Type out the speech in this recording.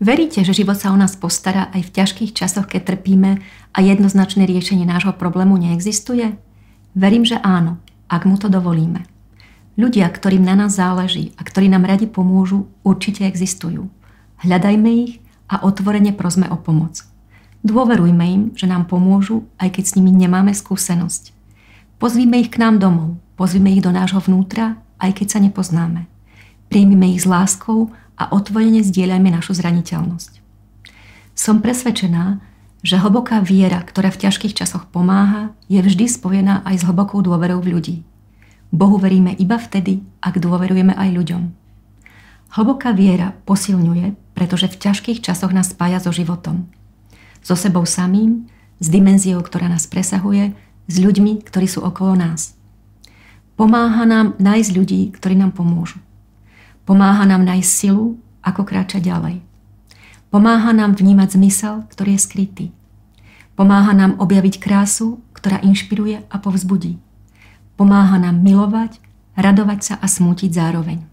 Veríte, že život sa o nás postará aj v ťažkých časoch, keď trpíme a jednoznačné riešenie nášho problému neexistuje? Verím, že áno, ak mu to dovolíme. Ľudia, ktorým na nás záleží a ktorí nám radi pomôžu, určite existujú. Hľadajme ich a otvorene prosme o pomoc. Dôverujme im, že nám pomôžu, aj keď s nimi nemáme skúsenosť. Pozvíme ich k nám domov, pozvíme ich do nášho vnútra, aj keď sa nepoznáme. Príjmime ich s láskou a otvorene zdieľajme našu zraniteľnosť. Som presvedčená, že hlboká viera, ktorá v ťažkých časoch pomáha, je vždy spojená aj s hlbokou dôverou v ľudí. Bohu veríme iba vtedy, ak dôverujeme aj ľuďom. Hlboká viera posilňuje, pretože v ťažkých časoch nás spája so životom. So sebou samým, s dimenziou, ktorá nás presahuje, s ľuďmi, ktorí sú okolo nás. Pomáha nám nájsť ľudí, ktorí nám pomôžu. Pomáha nám nájsť silu, ako kráčať ďalej. Pomáha nám vnímať zmysel, ktorý je skrytý. Pomáha nám objaviť krásu, ktorá inšpiruje a povzbudí. Pomáha nám milovať, radovať sa a smútiť zároveň.